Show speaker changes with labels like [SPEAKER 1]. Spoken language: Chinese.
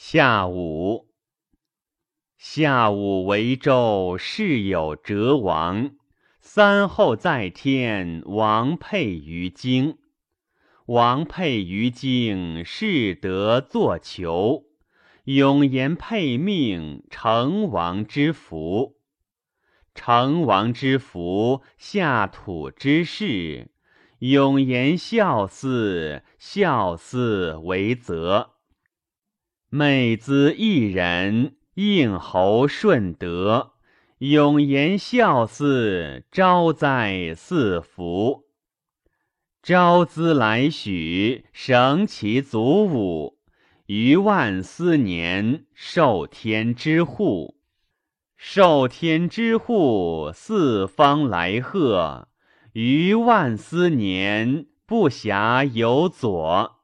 [SPEAKER 1] 夏武，夏武为周，世有哲王。三后在天，王佩于京。王佩于京，士得作求。永言配命，成王之福。成王之福，下土之事。永言孝嗣，孝嗣为泽。美子一人，应侯顺德。永言孝嗣，昭哉嗣福。昭兹来许，绳其祖武。于万斯年，受天之护。受天之护，四方来贺。于万斯年，不暇有左。